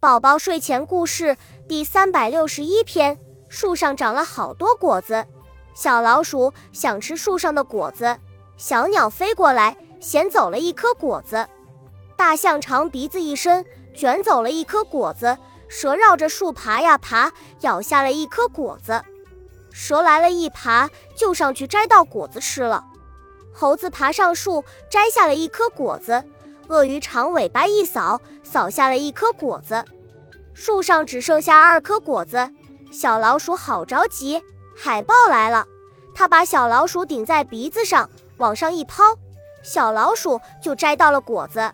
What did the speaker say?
宝宝睡前故事第三百六十一篇：树上长了好多果子，小老鼠想吃树上的果子，小鸟飞过来衔走了一颗果子，大象长鼻子一伸卷走了一颗果子，蛇绕着树爬呀爬，咬下了一颗果子，蛇来了一爬就上去摘到果子吃了，猴子爬上树摘下了一颗果子。鳄鱼长尾巴一扫，扫下了一颗果子，树上只剩下二颗果子。小老鼠好着急，海豹来了，它把小老鼠顶在鼻子上，往上一抛，小老鼠就摘到了果子。